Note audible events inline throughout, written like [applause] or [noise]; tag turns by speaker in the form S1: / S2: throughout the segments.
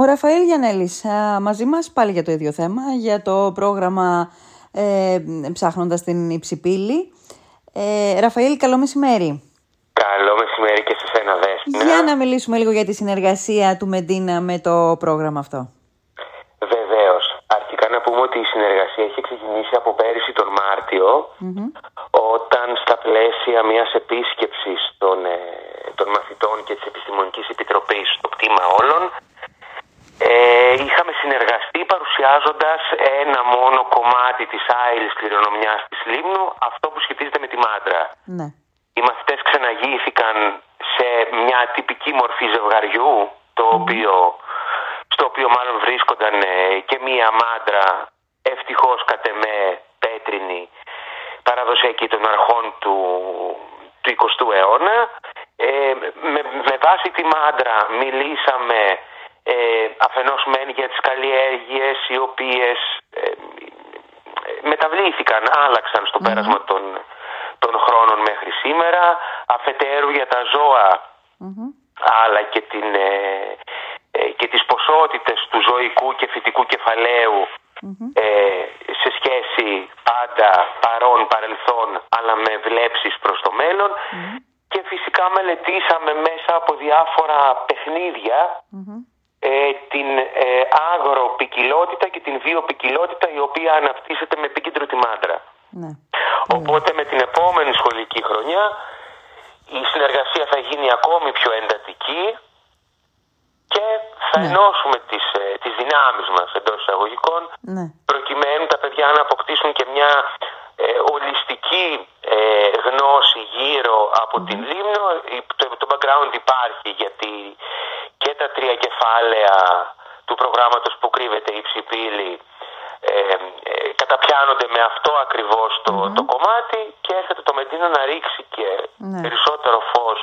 S1: Ο Ραφαήλ Γιανέλης μαζί μας πάλι για το ίδιο θέμα, για το πρόγραμμα ε, ψάχνοντας την Υψηπύλη. Ε, Ραφαήλ, καλό μεσημέρι.
S2: Καλό μεσημέρι και σε σένα, Δέσποινα.
S1: Για να μιλήσουμε λίγο για τη συνεργασία του Μεντίνα με το πρόγραμμα αυτό.
S2: Βεβαίως. Αρχικά να πούμε ότι η συνεργασία έχει ξεκινήσει από πέρυσι τον μαρτιο όταν στα πλαίσια μιας επίσκεψης των, ε, των μαθητών και της Επιστημονικής Επιτροπής στο κτήμα όλων ε, είχαμε συνεργαστεί παρουσιάζοντας ένα μόνο κομμάτι της άειλης κληρονομιάς της Λίμνου, αυτό που σχετίζεται με τη μάντρα.
S1: Ναι.
S2: Οι μαθητές ξαναγήθηκαν σε μια τυπική μορφή ζευγαριού, το οποίο, στο οποίο μάλλον βρίσκονταν ε, και μία μάντρα, ευτυχώς κατ' εμέ πέτρινη, παραδοσιακή των αρχών του, του 20ου αιώνα. Ε, με, με βάση τη μάντρα μιλήσαμε ε, αφενός μεν για τις καλλιέργειες οι οποίες ε, μεταβλήθηκαν, άλλαξαν στο πέρασμα των, των χρόνων μέχρι σήμερα, αφετέρου για τα ζώα αλλά και, την, ε, ε, και τις ποσότητες του ζωικού και φυτικού κεφαλαίου ε, σε σχέση πάντα παρόν παρελθόν αλλά με βλέψεις προς το μέλλον. Και φυσικά μελετήσαμε μέσα από διάφορα παιχνίδια ε, την ε, αγροπικιλότητα και την βιοπικιλότητα η οποία αναπτύσσεται με επίκεντρο τη μάντρα.
S1: ναι.
S2: Οπότε με την επόμενη σχολική χρονιά η συνεργασία θα γίνει ακόμη πιο εντατική και θα
S1: Ναι.
S2: ενώσουμε τις, ε, τις δυνάμεις μας εντός εισαγωγικών
S1: Ναι.
S2: προκειμένου τα παιδιά να αποκτήσουν και μια ε, ολιστική ε, γνώση γύρω από την Λίμνο. Η- Το, το background υπάρχει γιατί και τα τρία κεφάλαια του προγράμματος που κρύβεται η ψηπίλη ε, ε, καταπιάνονται με αυτό ακριβώς το, το κομμάτι και έρχεται το Μεντίνα να ρίξει και
S1: Ναι.
S2: περισσότερο φως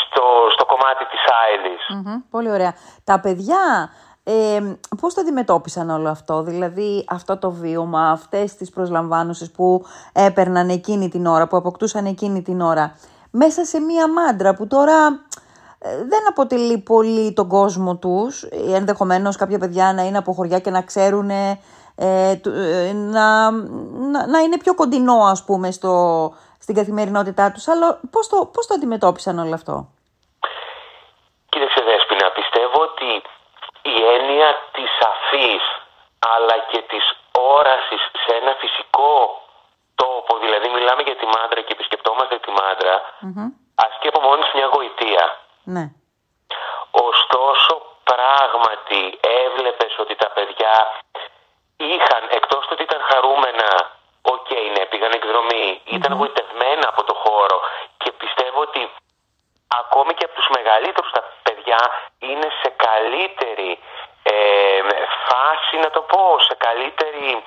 S2: στο, στο κομμάτι της άειλης.
S1: Μμμ, Πολύ ωραία. Τα παιδιά ε, πώς το αντιμετώπισαν όλο αυτό, δηλαδή αυτό το βίωμα, αυτές τις προσλαμβάνωσες που έπαιρναν εκείνη την ώρα, που αποκτούσαν εκείνη την ώρα, μέσα σε μία μάντρα που τώρα ε, δεν αποτελεί πολύ τον κόσμο τους, ε, ενδεχομένως κάποια παιδιά να είναι από χωριά και να ξέρουν ε, του- ε, να, να, να είναι πιο κοντινό ας πούμε στο, στην καθημερινότητά τους, αλλά πώς το, πώς το αντιμετώπισαν όλο αυτό;
S2: Κοίταξε Δέσποινα, πιστεύω ότι η έννοια της αφής αλλά και της όρασης σε ένα φυσικό τόπο, δηλαδή μιλάμε για τη μάντρα και επισκεπτόμαστε τη μάντρα, ασκεί από μόνη της μια γοητεία.
S1: Ναι.
S2: Ωστόσο, πράγματι έβλεπες ότι τα παιδιά είχαν, εκτός του ότι ήταν χαρούμενα, οκ, ναι, πήγαν εκδρομή, ήταν γοητευμένα από το χώρο και πιστεύω ότι ακόμη και από τους μεγαλύτερους τα παιδιά είναι σε καλύτερη ε, φάση, να το πω, σε καλύτερη,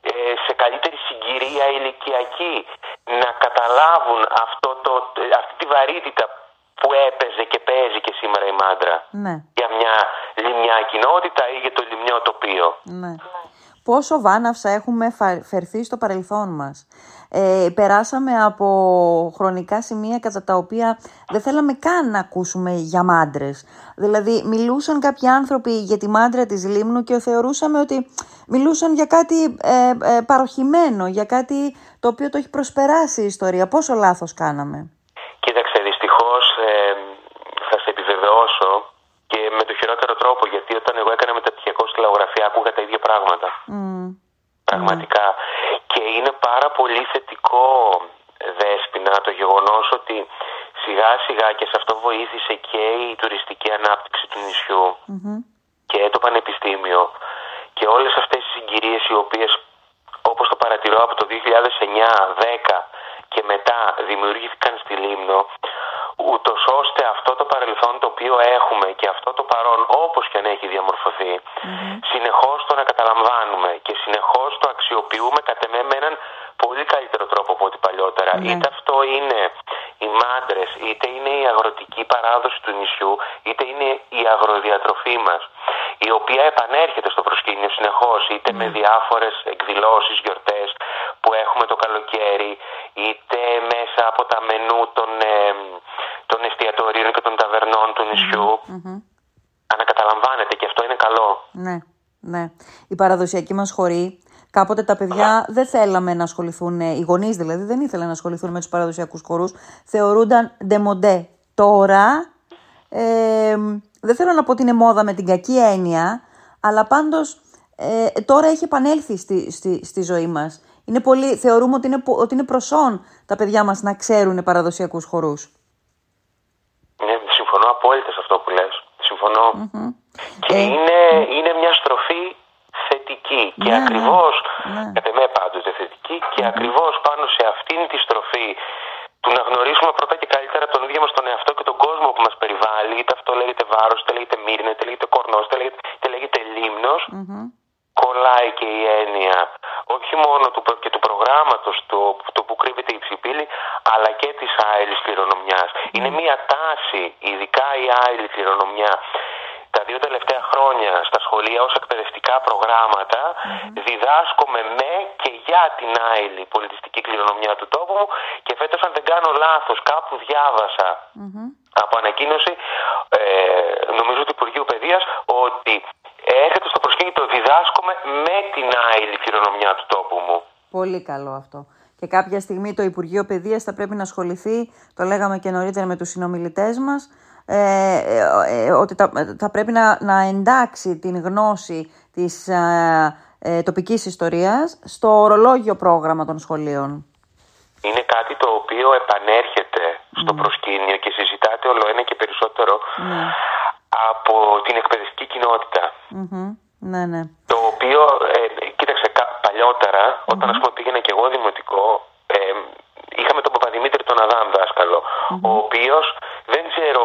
S2: ε, σε καλύτερη συγκυρία ηλικιακή να καταλάβουν αυτό το, αυτή τη βαρύτητα που έπαιζε και παίζει και σήμερα η μάντρα
S1: Ναι.
S2: για μια λιμιά κοινότητα ή για το λιμιό τοπίο.
S1: Ναι. Πόσο βάναυσα έχουμε φα- φερθεί στο παρελθόν μας. Ε, περάσαμε από χρονικά σημεία κατά τα οποία δεν θέλαμε καν να ακούσουμε για μάντρες. Δηλαδή μιλούσαν κάποιοι άνθρωποι για τη μάντρα της Λίμνου και θεωρούσαμε ότι μιλούσαν για κάτι ε, ε, παροχημένο, για κάτι το οποίο το έχει προσπεράσει η ιστορία. Πόσο λάθος κάναμε.
S2: Κοίταξε, δυστυχώ θα σε επιβεβαιώσω και με το χειρότερο τρόπο, γιατί όταν εγώ έκανα μεταπτυχιακό στη λαογραφία άκουγα τα ίδια πράγματα.
S1: Μμ.
S2: Πραγματικά. Και είναι πάρα πολύ θετικό, Δέσποινα, το γεγονός ότι σιγά σιγά και σε αυτό βοήθησε και η τουριστική ανάπτυξη του νησιού και το πανεπιστήμιο και όλες αυτές οι συγκυρίες οι οποίες όπως το παρατηρώ από το 2009-10 και μετά δημιουργήθηκαν στη Λίμνο ούτως ώστε αυτό το παρελθόν το οποίο έχουμε και αυτό το παρόν όπως και αν έχει διαμορφωθεί συνεχώς το να καταλαμβάνουμε και συνεχώς το αξιοποιούμε κατ' εμέ με έναν πολύ καλύτερο τρόπο από ό,τι παλιότερα.
S1: Ναι.
S2: Είτε αυτό είναι οι μάντρες, είτε είναι η αγροτική παράδοση του νησιού, είτε είναι η αγροδιατροφή μας η οποία επανέρχεται στο προσκήνιο συνεχώς είτε με διάφορες εκδηλώσεις, γιορτές που έχουμε το καλοκαίρι είτε μέσα από τα μενού των, ε, των εστιατορίων και των ταβερνών του νησιου καταλαμβάνεται και αυτό είναι καλό.
S1: Ναι, ναι. Η παραδοσιακή μας χωρή, κάποτε τα παιδιά δεν θέλαμε να ασχοληθούν, οι γονείς δηλαδή δεν ήθελαν να ασχοληθούν με τους παραδοσιακούς χορούς, θεωρούνταν ντεμοντέ. Τώρα, ε, δεν θέλω να πω ότι είναι μόδα με την κακή έννοια, αλλά πάντως ε, τώρα έχει επανέλθει στη, στη, στη ζωή μας. Είναι πολύ, θεωρούμε ότι είναι, ότι είναι προσόν τα παιδιά μας να ξέρουν παραδοσιακούς χορούς.
S2: Ναι, συμφωνώ απόλυτα σε αυτό που λες. Συμφωνώ. Και ε, είναι, είναι μια στροφή θετική και ναι, ναι. ακριβώς, ναι. κατά με πάντως θετική και ακριβώς πάνω σε αυτήν τη στροφή του να γνωρίσουμε πρώτα και καλύτερα τον ίδιο μας τον εαυτό και τον κόσμο που μας περιβάλλει, είτε αυτό λέγεται βάρος, είτε λέγεται μύρνα, είτε λέγεται κορνός, είτε λέγεται, είτε λέγεται κολλάει και η έννοια όχι μόνο του, και του προγράμματος το, το που κρύβεται η ψηπίλη, αλλά και της άειλης κληρονομιάς. Είναι μια τάση, ειδικά η άειλη κληρονομιά, τα δύο τελευταία χρόνια στα σχολεία ως εκπαιδευτικά προγράμματα διδάσκομαι με και για την άειλη πολιτιστική κληρονομιά του τόπου μου και φέτος αν δεν κάνω λάθος κάπου από ανακοίνωση ε, νομίζω του Υπουργείου Παιδείας ότι έρχεται στο προσκήνιο το διδάσκομαι με την άειλη κληρονομιά του τόπου μου.
S1: Πολύ καλό αυτό. Και κάποια στιγμή το Υπουργείο Παιδείας θα πρέπει να ασχοληθεί, το λέγαμε και νωρίτερα με τους συνομιλητές μας, ε, ε, ε, ότι θα, πρέπει να, να εντάξει την γνώση της ε, ε, τοπικής ιστορίας στο ορολόγιο πρόγραμμα των σχολείων.
S2: Είναι κάτι το οποίο επανέρχεται στο mm. προσκήνιο και συζητάται όλο ένα και περισσότερο ναι. από την εκπαιδευτική
S1: Ναι, ναι.
S2: Το οποίο, κοίταξε, παλιότερα, όταν ας πούμε πήγαινα και εγώ δημοτικό, είχαμε τον Παπαδημήτρη τον Αδάμ δάσκαλο, ο οποίος δεν ξέρω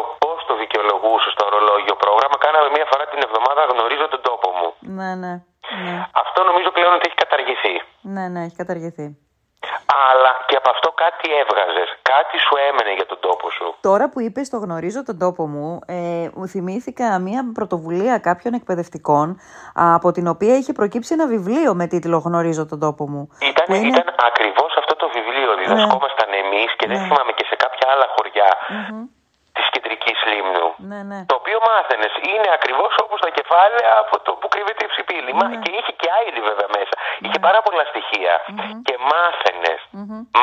S2: πώ το δικαιολογούσε στο ορολόγιο πρόγραμμα. Κάναμε μία φορά την εβδομάδα γνωρίζω τον τόπο μου.
S1: Ναι, ναι. ναι.
S2: Αυτό νομίζω πλέον ότι έχει καταργηθεί.
S1: Ναι, ναι, έχει καταργηθεί.
S2: Αλλά και από αυτό κάτι έβγαζες. Κάτι σου έμενε για τον τόπο σου.
S1: Τώρα που είπες το γνωρίζω τον τόπο μου, ε, μου θυμήθηκα μια πρωτοβουλία κάποιων εκπαιδευτικών από την οποία είχε προκύψει ένα βιβλίο με τίτλο Γνωρίζω τον τόπο μου.
S2: Ήταν, είναι... ήταν ακριβώς αυτό το βιβλίο. Διδασκόμασταν ναι. εμείς και δεν ναι. θυμάμαι και σε κάποια άλλα χωριά της κεντρικής λίμνου.
S1: Ναι, ναι.
S2: Το οποίο μάθαινες είναι ακριβώς όπως τα κεφάλαια από το που κρύβεται η ψηπίλη. Ναι. Και είχε και άειλη βέβαια μέσα. Ναι. Είχε πάρα πολλά Και μάθαινες.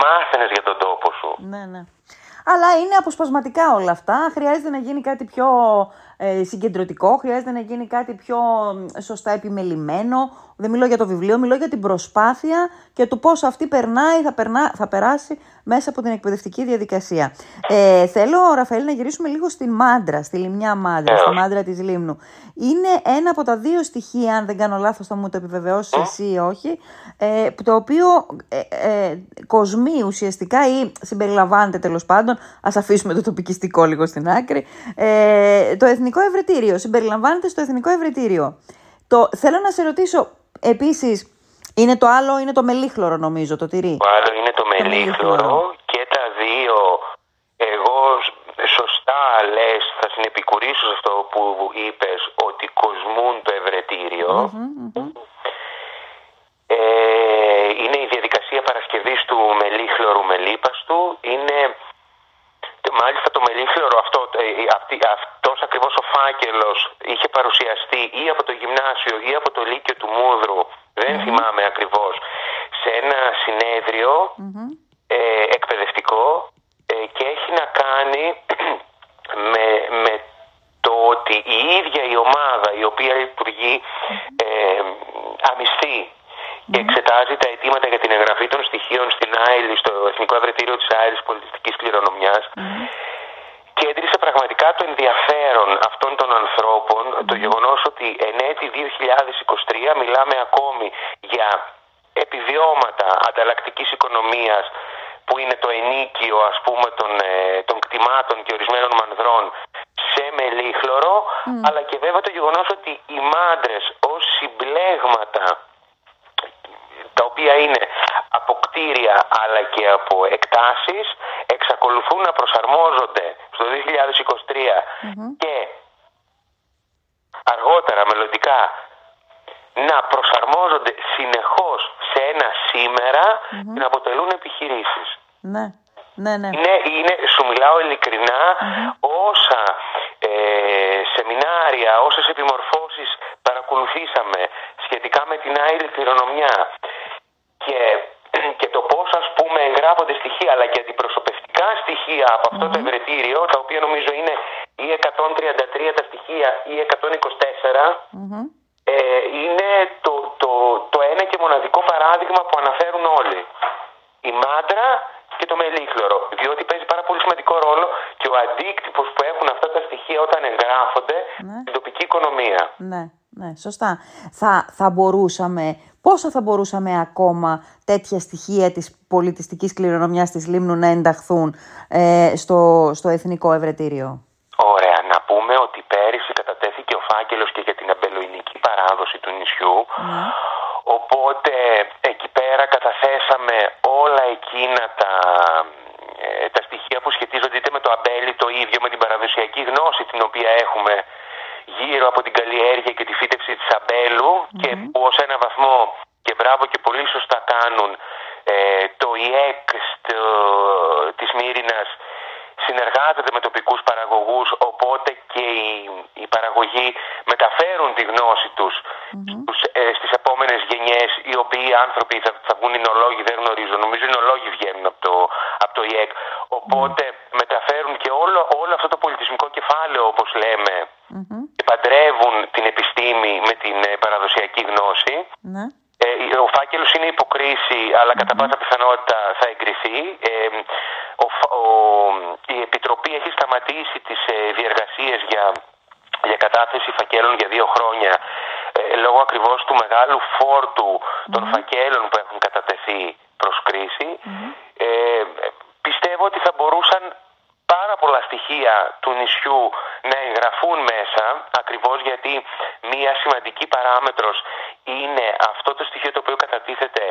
S2: Μάθαινες για τον τόπο σου.
S1: Ναι, ναι. Αλλά είναι αποσπασματικά όλα αυτά. Χρειάζεται να γίνει κάτι πιο ε, συγκεντρωτικό, χρειάζεται να γίνει κάτι πιο σωστά επιμελημένο. Δεν μιλώ για το βιβλίο, μιλώ για την προσπάθεια και του πώς αυτή περνάει, θα, περνά, θα περάσει μέσα από την εκπαιδευτική διαδικασία. Ε, θέλω, Ραφαήλ, να γυρίσουμε λίγο στην μάντρα, στη λιμνιά μάντρα, στη μάντρα της Λίμνου. Είναι ένα από τα δύο στοιχεία, αν δεν κάνω λάθος θα μου το επιβεβαιώσεις εσύ ή όχι, ε, το οποίο ε, ε, κοσμεί ουσιαστικά ή συμπεριλαμβάνεται τέλος πάντων, ας αφήσουμε το τοπικιστικό λίγο στην άκρη, ε, το Εθνικό Ευρετήριο, συμπεριλαμβάνεται στο Εθνικό Ευρετήριο. Το, θέλω να σε ρωτήσω, επίσης, είναι το άλλο, είναι το μελίχλωρο νομίζω, το τυρί.
S2: Το άλλο είναι το, μελίχλωρο. και τα δύο εγώ σωστά λες, θα συνεπικουρήσω σε αυτό που είπες, ότι κοσμούν το ευρετηριο Ε, είναι η διαδικασία παρασκευής του μελίχλωρου μελίπαστου, είναι μάλιστα το μελίχλωρο αυτό, ε, αυτή, αυτός ακριβώς ο φάκελος είχε παρουσιαστεί ή από το γυμνάσιο ή από το λύκειο του Μούδρου δεν mm θυμάμαι ακριβώς, σε ένα ε, εκπαιδευτικό ε, και έχει να κάνει με, με το ότι η ίδια η ομάδα η οποία λειτουργεί ε, αμυστή και εξετάζει τα αιτήματα για την εγγραφή των στοιχείων στην ΆΕΛ, στο Εθνικό Ευρετήριο της ΆΕΛ Πολιτιστικής Κληρονομιάς, κέντρισε πραγματικά το ενδιαφέρον αυτών των ανθρώπων το γεγονός ότι εν έτη 2023 μιλάμε ακόμη για επιβιώματα ανταλλακτικής οικονομίας που είναι το ενίκιο ας πούμε των, ε, των κτημάτων και ορισμένων μανδρών σε μελίχλωρο αλλά και βέβαια το γεγονός ότι οι μάντρες ως συμπλέγματα τα οποία είναι από κτίρια αλλά και από εκτάσεις εξακολουθούν να προσαρμόζονται στο 2023 και αργότερα μελλοντικά να προσαρμόζονται συνεχώς σε ένα και να αποτελούν επιχειρήσεις.
S1: Ναι. Ναι, ναι.
S2: Είναι, είναι, σου μιλάω όσα ε, σεμινάρια στοιχεία, όσες επιμορφώσεις παρακολουθήσαμε σχετικά με την άειλη κληρονομιά και, και το πώς ας πούμε εγγράφονται στοιχεία αλλά και αντιπροσωπευτικά στοιχεία από αυτό το ευρετήριο, τα οποία νομίζω είναι ή 133 τα στοιχεία ή 124, ε, είναι το, το, το ένα και μοναδικό παράδειγμα που αναφέρουν όλοι. Η μάντρα και το μελίχλωρο. Διότι παίζει πάρα πολύ σημαντικό ρόλο και ο αντίκτυπος που έχουν αυτά τα στοιχεία όταν εγγράφονται
S1: Ναι.
S2: στην τοπική οικονομία.
S1: Ναι, ναι, σωστά. Θα, θα μπορούσαμε, πόσο θα μπορούσαμε ακόμα τέτοια στοιχεία της πολιτιστικής κληρονομιάς της Λίμνου να ενταχθούν ε, στο, στο Εθνικό Ευρετήριο;
S2: Ωραία. Να πούμε ότι πέρυσι κατατέθηκε ο φάκελος και για την αμπελοϊνική παράδοση του νησιού. Οπότε εκεί πέρα καταθέσαμε όλα εκείνα τα, ε, τα στοιχεία που σχετίζονται είτε με το αμπέλι το ίδιο, με την παραδοσιακή γνώση την οποία έχουμε γύρω από την καλλιέργεια και τη φύτευση της αμπέλου και που ως ένα βαθμό και μπράβο και πολύ σωστά κάνουν ε, το ΙΕΚ στο, της Μύρινας συνεργάζεται με τοπικούς παραγωγούς οπότε και οι, οι παραγωγοί μεταφέρουν τη γνώση τους στους, ε, στις επόμενες γενιές οι οποίοι άνθρωποι θα, θα βγουν εινολόγοι δεν γνωρίζω νομίζω οι εινολόγοι βγαίνουν από το, από το ΙΕΚ οπότε μεταφέρουν και όλο, όλο αυτό το πολιτισμικό κεφάλαιο όπως λέμε και παντρεύουν την επιστήμη με την ε, παραδοσιακή γνώση
S1: Ναι.
S2: ε, ο φάκελος είναι υποκρίση, αλλά κατά πάσα πιθανότητα θα εγκριθεί. Ε, ο, φα- ο- η Επιτροπή έχει σταματήσει τις ε, διεργασίες για, για κατάθεση φακέλων για δύο χρόνια ε, λόγω ακριβώς του μεγάλου φόρτου των φακέλων που έχουν κατατεθεί προς κρίση. Ε, πιστεύω ότι θα μπορούσαν πάρα πολλά στοιχεία του νησιού να εγγραφούν μέσα ακριβώς γιατί μία σημαντική παράμετρος είναι αυτό το στοιχείο το οποίο κατατίθεται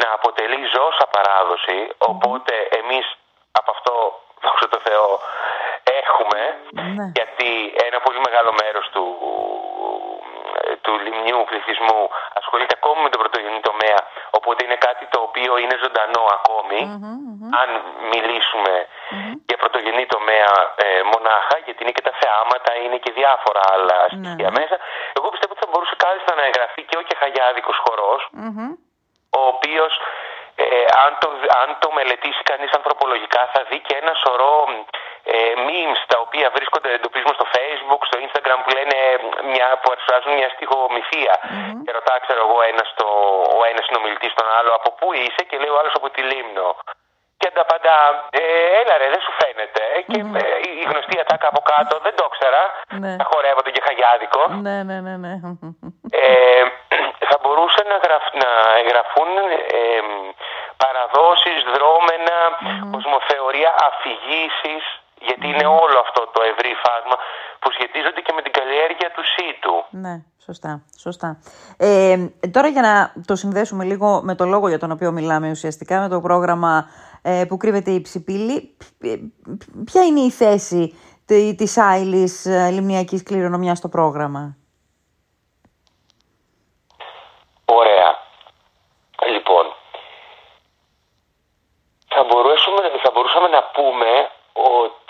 S2: να αποτελεί ζώσα παράδοση οπότε εμείς από αυτό δόξα τω Θεώ έχουμε
S1: Ναι.
S2: γιατί ένα πολύ μεγάλο μέρος του, του λιμνιού πληθυσμού ασχολείται ακόμη με τον πρωτογενή τομέα οπότε είναι κάτι το οποίο είναι ζωντανό ακόμη αν μιλήσουμε για πρωτογενή τομέα ε, μονάχα γιατί είναι και τα θεάματα είναι και διάφορα άλλα στοιχεία μέσα. Εγώ πιστεύω ότι θα μπορούσε κάλλιστα να εγγραφεί και ο Κεχαγιάδικος χορός ο οποίος ε, αν, το, αν το μελετήσει κανείς ανθρωπολογικά θα δει και ένα σωρό ε, memes τα οποία βρίσκονται εντοπίσμα στο facebook, στο instagram που λένε μια, που παρουσιάζουν μια στοιχομηθεία και ρωτά ξέρω εγώ ένας το, ο ένας συνομιλητής τον άλλο από πού είσαι; και λέει ο άλλος από τη Λίμνο και ανταπαντά, ε, έλα ρε, δεν σου φαίνεται. Και ε, η- η γνωστή ατάκα από κάτω, δεν το ήξερα.
S1: Ναι.
S2: Τα χορεύω τον Κεχαγιάδικο.
S1: Ναι, ναι, ναι, ναι.
S2: Ε, [clears throat] θα μπορούσε να, γραφ- να εγγραφούν ε, παραδόσεις, δρόμενα, κοσμοθεωρία, αφηγήσεις, γιατί είναι όλο αυτό το ευρύ φάσμα που σχετίζονται και με την καλλιέργεια του σύτου.
S1: Ναι, σωστά, σωστά. Ε, τώρα για να το συνδέσουμε λίγο με το λόγο για τον οποίο μιλάμε ουσιαστικά, με το πρόγραμμα ε, που κρύβεται η ψηπίλη, π- π- ποια είναι η θέση τη- της άειλης ε, λιμνιακής κληρονομιάς στο πρόγραμμα;
S2: Ωραία. Λοιπόν, θα μπορούσαμε, θα μπορούσαμε να πούμε ότι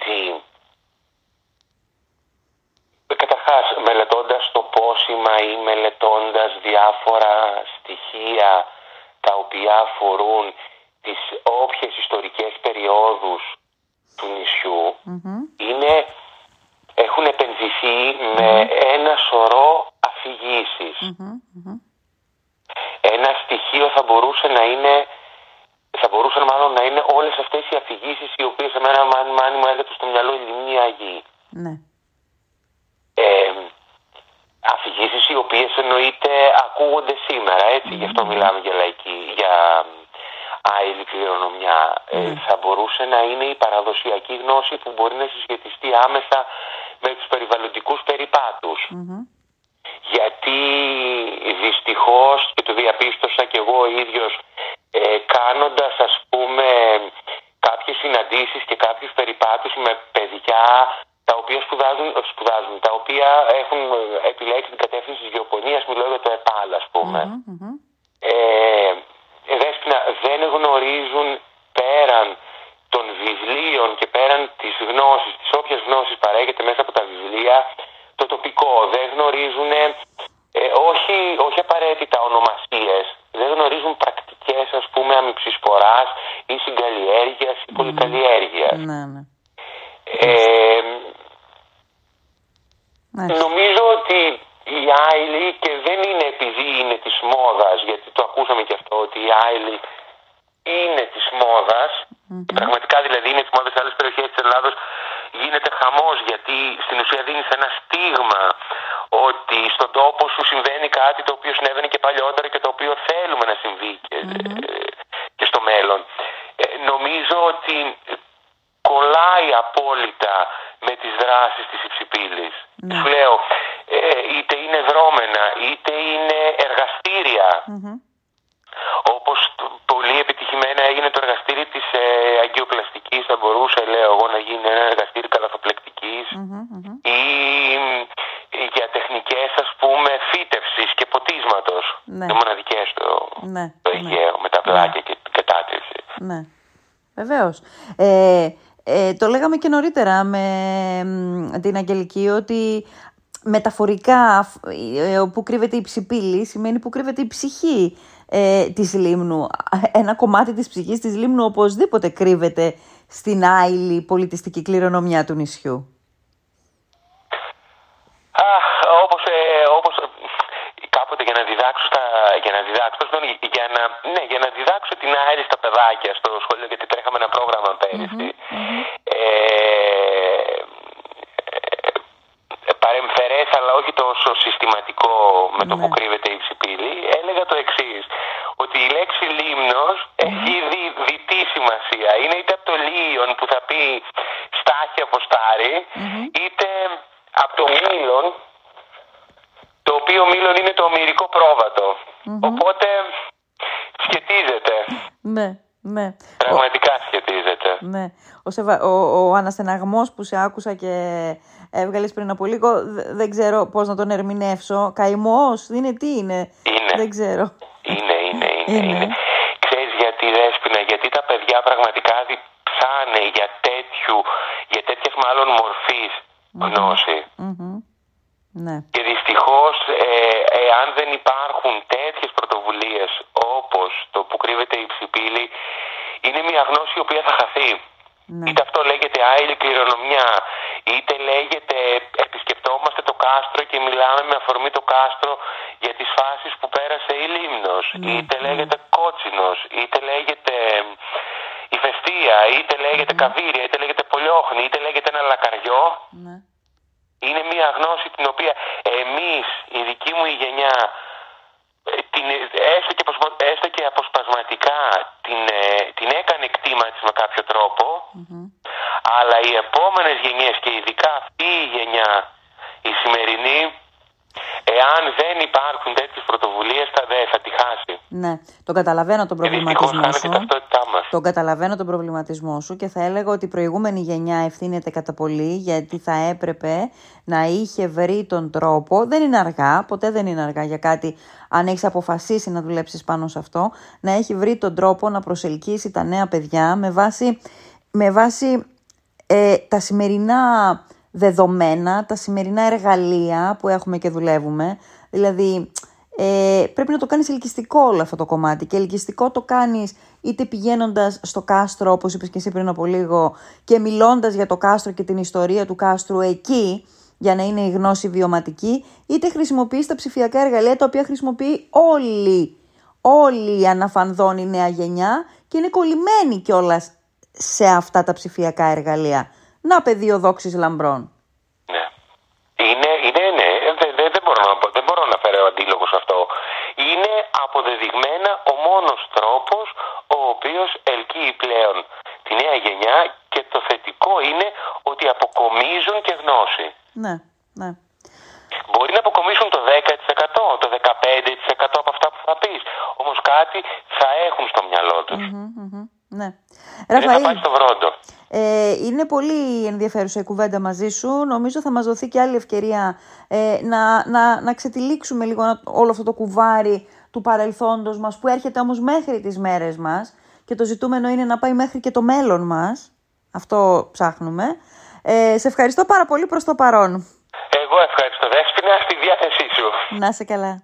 S2: καταρχάς μελετώντας το πόσημα ή μελετώντας διάφορα στοιχεία τα οποία αφορούν τις όποιες ιστορικές περιόδους του νησιου είναι, έχουν επενδυθεί με ένα σωρό αφηγήσεις. Ένα στοιχείο θα μπορούσε να είναι θα μπορούσαν μάλλον να είναι όλες αυτές οι αφηγήσεις οι οποίες εμένα μάνι, μάνι μου έρχεται στο μυαλό η Λιμνή Αγή.
S1: Ναι.
S2: Ε, αφηγήσεις οι οποίες εννοείται ακούγονται σήμερα, έτσι, γι' αυτό μιλάμε για λαϊκή, για άειλη κληρονομιά. Ε, θα μπορούσε να είναι η παραδοσιακή γνώση που μπορεί να συσχετιστεί άμεσα με τους περιβαλλοντικούς περιπάτους. Γιατί δυστυχώς και το διαπίστωσα και εγώ ο ίδιος ε, κάνοντας ας πούμε κάποιες συναντήσεις και κάποιους περιπάτους με παιδιά τα οποία σπουδάζουν, σπουδάζουν τα οποία έχουν επιλέξει την κατεύθυνση της γεωπονίας μιλάω για το ΕΠΑΛ ας πούμε. Ε, Δέσποινα, δεν γνωρίζουν πέραν των βιβλίων και πέραν της γνώσης, της όποιας γνώσης παρέχεται μέσα από τα βιβλία, το τοπικό, δεν γνωρίζουν ε, όχι, όχι απαραίτητα ονομασίες, δεν γνωρίζουν πρακτικές ας πούμε αμυψισποράς ή συγκαλλιέργειας ή πολυκαλλιέργειας.
S1: Ναι, ναι.
S2: Ε,
S1: Ναι.
S2: Νομίζω ότι η Άιλι και δεν είναι επειδή είναι της μόδας, γιατί το ακούσαμε και αυτό, ότι η Άιλι είναι της μόδας, πραγματικά δηλαδή είναι της μόδας σε άλλες περιοχές της Ελλάδος, γίνεται χαμός γιατί στην ουσία δίνεις ένα στίγμα ότι στον τόπο σου συμβαίνει κάτι το οποίο συνέβαινε και παλιότερα και το οποίο θέλουμε να συμβεί και, ε, και στο μέλλον. Ε, νομίζω ότι κολλάει απόλυτα με τις δράσεις της Υψηπύλης.
S1: Ναι.
S2: Σου λέω, ε, είτε είναι δρόμενα, είτε είναι εργαστήρια.
S1: Μμμ.
S2: Όπως το- πολύ επιτυχημένα έγινε το εργαστήρι της ε, αγκιοπλαστικής, θα μπορούσε, λέω εγώ, να γίνει ένα εργαστήρι καλαθοπλεκτικής
S1: Μμμ, μμμ.
S2: ή μ, για τεχνικές, ας πούμε, φύτευσης και ποτίσματος.
S1: Ναι.
S2: Είναι μοναδικές στο,
S1: Ναι,
S2: στο
S1: ναι.
S2: Αιγαίο, με τα πλάκια και την κατάτηση.
S1: Ναι, βεβαίως. Ε, ε, το λέγαμε και νωρίτερα με μ, την Αγγελική ότι μεταφορικά φ- ε, όπου κρύβεται η ψηπίλη σημαίνει που κρύβεται η ψυχή ε, της λίμνου. Ένα κομμάτι της ψυχής της λίμνου οπωσδήποτε κρύβεται στην άειλη πολιτιστική κληρονομιά του νησιού.
S2: Αχ, όπως, ε, όπως ε, κάποτε για να διδάξω, στα, για να διδάξω, τέλος πάντων, για να, ναι, για να διδάξω την αέρη στα παιδάκια στο σχολείο, γιατί τρέχαμε ένα πρόγραμμα πέρυσι, ε, ε, παρεμφερές αλλά όχι τόσο συστηματικό με το
S1: Ναι.
S2: που κρύβεται η ψηπίλη, έλεγα το εξής ότι η λέξη λίμνος έχει δι, διτή σημασία. Είναι είτε από το λίον που θα πει στάχη από στάρι, είτε από το μήλον, το οποίο μήλον είναι το ομυρικό πρόβατο. Οπότε σχετίζεται.
S1: Ναι, ναι.
S2: Πραγματικά σχετίζεται.
S1: Ναι. Ο, σεβα... ο, ο αναστεναγμός που σε άκουσα και έβγαλες πριν από λίγο, δε- δεν ξέρω πώς να τον ερμηνεύσω. Καημός, είναι τι είναι;
S2: Είναι.
S1: Δεν ξέρω.
S2: Είναι, είναι, είναι.
S1: Είναι.
S2: είναι. Ξέρεις γιατί Δέσποινα, γιατί τα παιδιά πραγματικά διψάνε για τέτοιου, για τέτοιες μάλλον μορφής γνώση.
S1: Μμμ. Ναι.
S2: Και δυστυχώς, ε, εάν δεν υπάρχουν τέτοιες πρωτοβουλίες όπως το που κρύβεται η ψηπίλη, είναι μια γνώση η οποία θα χαθεί.
S1: Ναι.
S2: Είτε αυτό λέγεται άειλη κληρονομιά, είτε λέγεται επισκεπτόμαστε το κάστρο και μιλάμε με αφορμή το κάστρο για τις φάσεις που πέρασε η Λίμνος, είτε λέγεται κότσινος, είτε λέγεται ηφαιστεία, είτε λέγεται καβίρια, είτε λέγεται πολιόχνη, είτε λέγεται ένα λακαριό.
S1: Ναι.
S2: Είναι μια γνώση την οποία εμείς, η δική μου η γενιά, ε, την, ε, έστω, και, αποσπα- έστω και αποσπασματικά την, ε, την έκανε κτήμα της με κάποιο τρόπο, αλλά οι επόμενες γενιές και ειδικά αυτή η γενιά, η σημερινή, εάν δεν υπάρχουν τέτοιες πρωτοβουλίες θα, δε, θα τη χάσει.
S1: Ναι, τον καταλαβαίνω τον
S2: Και δυστυχώς
S1: προβληματισμό
S2: χάνεται η
S1: σου.
S2: ταυτότητά μας.
S1: Τον καταλαβαίνω τον προβληματισμό σου και θα έλεγα ότι η προηγούμενη γενιά ευθύνεται κατά πολύ γιατί θα έπρεπε να είχε βρει τον τρόπο, δεν είναι αργά, ποτέ δεν είναι αργά για κάτι αν έχεις αποφασίσει να δουλέψεις πάνω σε αυτό, να έχει βρει τον τρόπο να προσελκύσει τα νέα παιδιά με βάση, με βάση ε, τα σημερινά δεδομένα, τα σημερινά εργαλεία που έχουμε και δουλεύουμε. Δηλαδή, ε, πρέπει να το κάνεις ελκυστικό όλο αυτό το κομμάτι και ελκυστικό το κάνεις είτε πηγαίνοντας στο κάστρο όπως είπες και εσύ πριν από λίγο και μιλώντας για το κάστρο και την ιστορία του κάστρου εκεί για να είναι η γνώση βιωματική είτε χρησιμοποιείς τα ψηφιακά εργαλεία τα οποία χρησιμοποιεί όλη, όλη η αναφανδόνη νέα γενιά και είναι κολλημένη κιόλας σε αυτά τα ψηφιακά εργαλεία. Να πεδίο δόξης λαμπρών.
S2: Ναι. Είναι, είναι, ναι, δεν, δεν, δεν, μπορώ να, πω- δεν μπορώ να φέρω αντίλογο σε αυτό. Είναι αποδεδειγμένα ο μόνος τρόπος ο οποίος ελκύει πλέον τη νέα γενιά και το θετικό είναι ότι αποκομίζουν και γνώση.
S1: Ναι, ναι.
S2: Μπορεί να αποκομίσουν το 10%, το 15% από αυτά που θα πεις. Όμως κάτι θα έχουν στο μυαλό τους.
S1: Μμμ, μμμ. Ναι.
S2: Δεν θα
S1: Ραφαήλ,
S2: πάει στο βρόντο.
S1: ε, είναι πολύ ενδιαφέρουσα η κουβέντα μαζί σου. Νομίζω θα μας δοθεί και άλλη ευκαιρία ε, να, να, να ξετυλίξουμε λίγο να- όλο αυτό το κουβάρι του παρελθόντος μας που έρχεται όμως μέχρι τις μέρες μας και το ζητούμενο είναι να πάει μέχρι και το μέλλον μας. Αυτό ψάχνουμε. Ε, σε ευχαριστώ πάρα πολύ προς το παρόν.
S2: Εγώ Εγώ ευχαριστώ Δέσποινα στη διάθεσή σου.
S1: Να σε καλά.